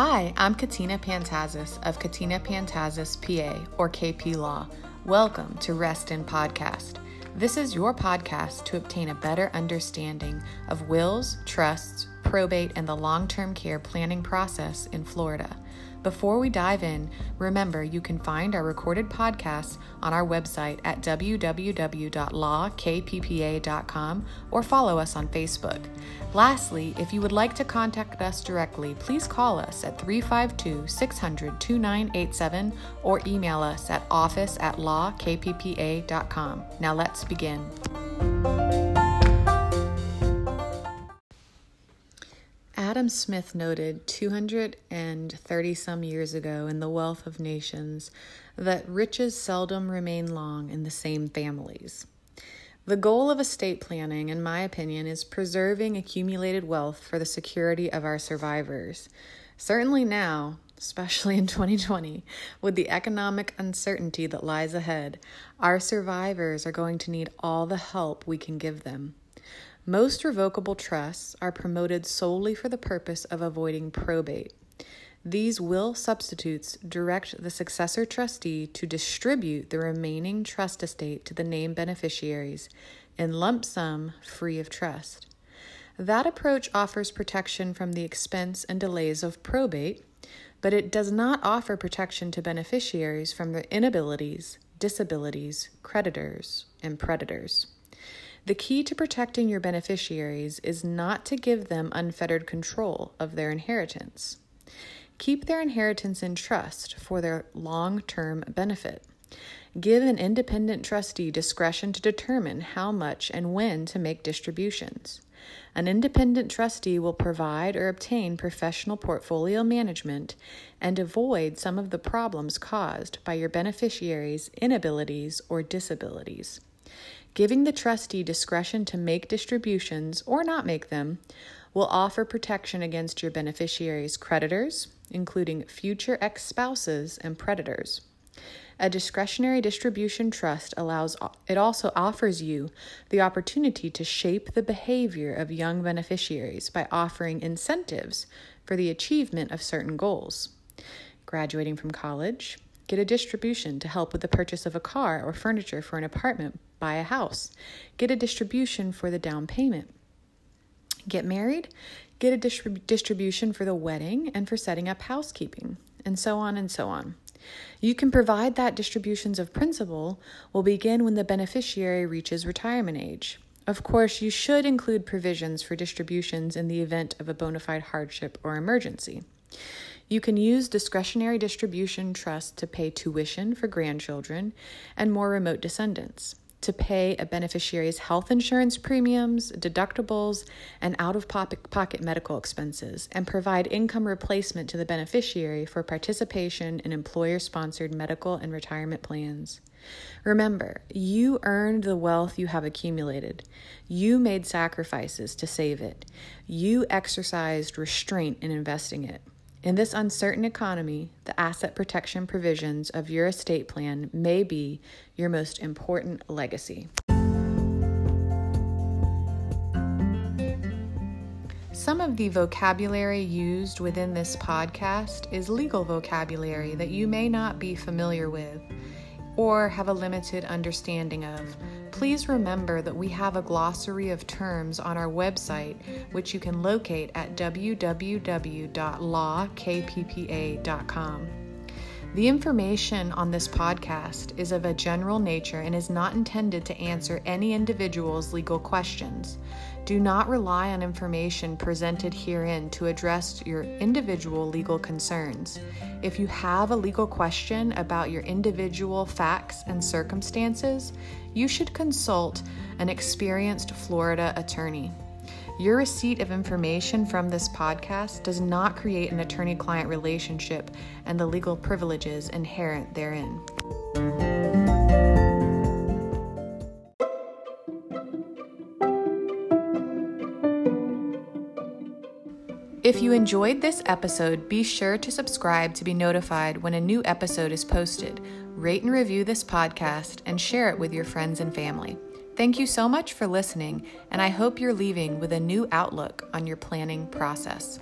Hi, I'm Katina Pantazis of Katina Pantazis PA or KP Law. Welcome to Rest In Podcast. This is your podcast to obtain a better understanding of wills, trusts, probate, and the long term care planning process in Florida. Before we dive in, remember you can find our recorded podcasts on our website at www.lawkppa.com or follow us on Facebook. Lastly, if you would like to contact us directly, please call us at 352 600 2987 or email us at office at lawkppa.com. Now let's begin. Adam Smith noted 230 some years ago in The Wealth of Nations that riches seldom remain long in the same families. The goal of estate planning, in my opinion, is preserving accumulated wealth for the security of our survivors. Certainly now, especially in 2020, with the economic uncertainty that lies ahead, our survivors are going to need all the help we can give them. Most revocable trusts are promoted solely for the purpose of avoiding probate. These will substitutes direct the successor trustee to distribute the remaining trust estate to the named beneficiaries in lump sum free of trust. That approach offers protection from the expense and delays of probate, but it does not offer protection to beneficiaries from their inabilities, disabilities, creditors, and predators. The key to protecting your beneficiaries is not to give them unfettered control of their inheritance. Keep their inheritance in trust for their long term benefit. Give an independent trustee discretion to determine how much and when to make distributions. An independent trustee will provide or obtain professional portfolio management and avoid some of the problems caused by your beneficiaries' inabilities or disabilities. Giving the trustee discretion to make distributions or not make them will offer protection against your beneficiary's creditors, including future ex spouses and predators. A discretionary distribution trust allows it also offers you the opportunity to shape the behavior of young beneficiaries by offering incentives for the achievement of certain goals. Graduating from college, get a distribution to help with the purchase of a car or furniture for an apartment buy a house, get a distribution for the down payment. Get married, get a distrib- distribution for the wedding and for setting up housekeeping, and so on and so on. You can provide that distributions of principal will begin when the beneficiary reaches retirement age. Of course, you should include provisions for distributions in the event of a bona fide hardship or emergency. You can use discretionary distribution trust to pay tuition for grandchildren and more remote descendants to pay a beneficiary's health insurance premiums, deductibles, and out of pocket medical expenses, and provide income replacement to the beneficiary for participation in employer sponsored medical and retirement plans. Remember, you earned the wealth you have accumulated. You made sacrifices to save it. You exercised restraint in investing it. In this uncertain economy, the asset protection provisions of your estate plan may be your most important legacy. Some of the vocabulary used within this podcast is legal vocabulary that you may not be familiar with or have a limited understanding of please remember that we have a glossary of terms on our website, which you can locate at www.lawkppa.com. The information on this podcast is of a general nature and is not intended to answer any individual's legal questions. Do not rely on information presented herein to address your individual legal concerns. If you have a legal question about your individual facts and circumstances, you should consult an experienced Florida attorney. Your receipt of information from this podcast does not create an attorney client relationship and the legal privileges inherent therein. If you enjoyed this episode, be sure to subscribe to be notified when a new episode is posted. Rate and review this podcast and share it with your friends and family. Thank you so much for listening, and I hope you're leaving with a new outlook on your planning process.